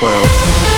juego.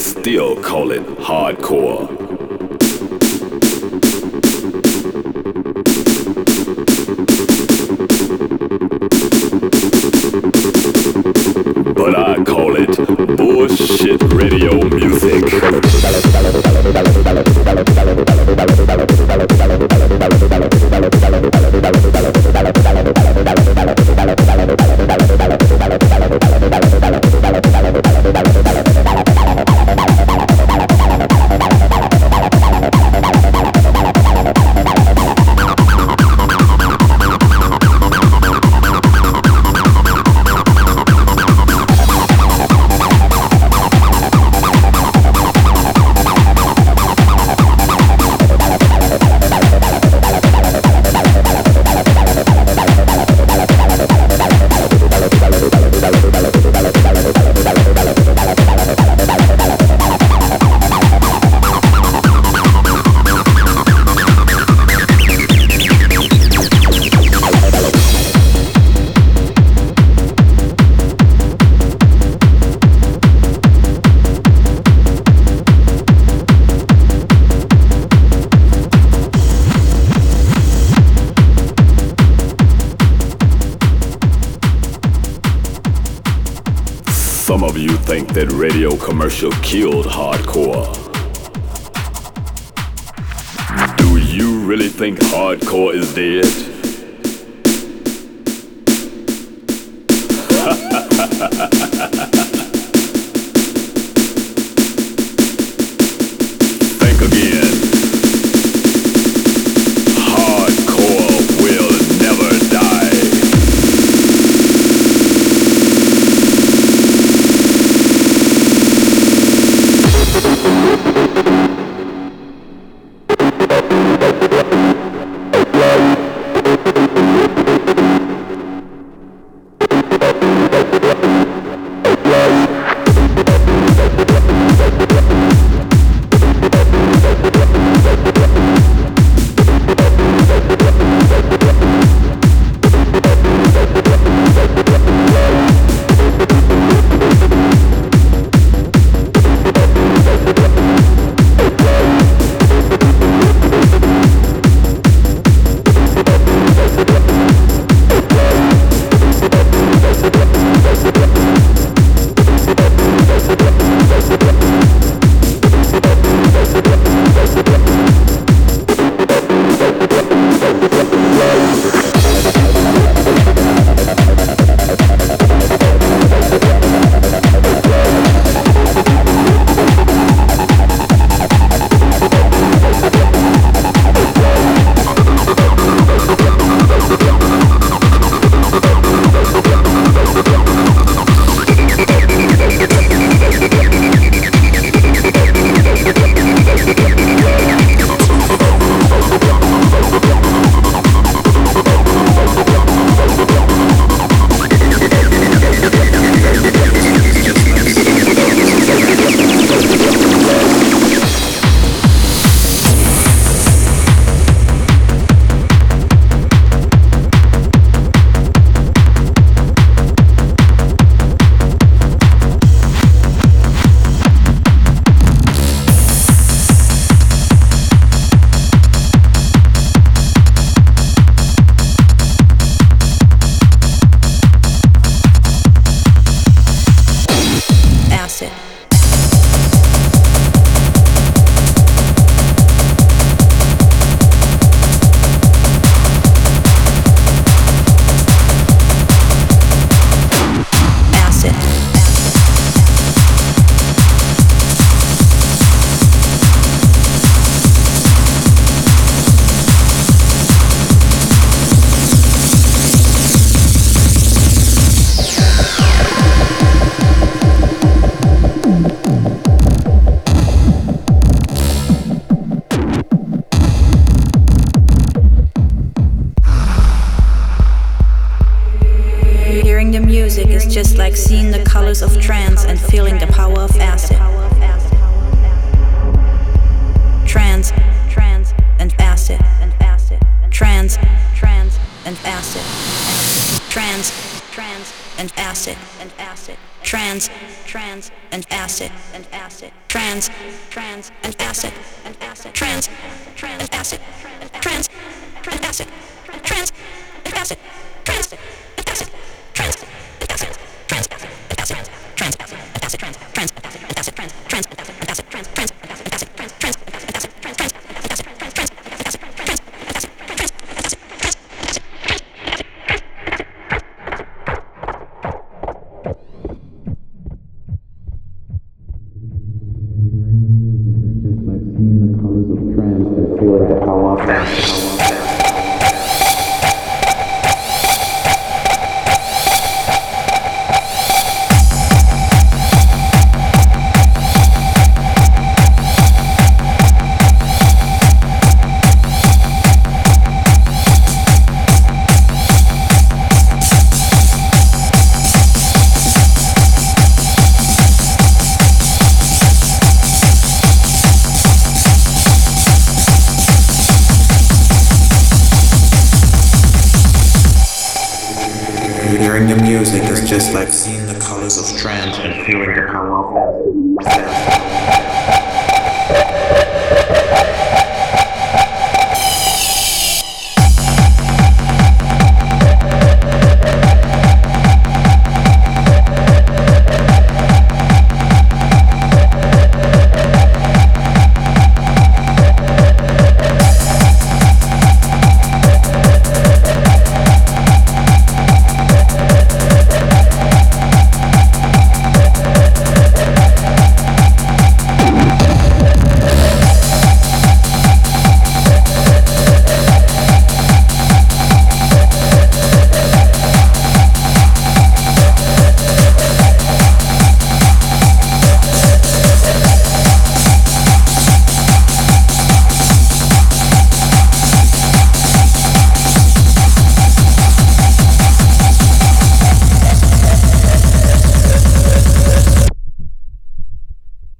still call it hardcore. But I call it bullshit radio. commercial killed hardcore. Do you really think hardcore is dead?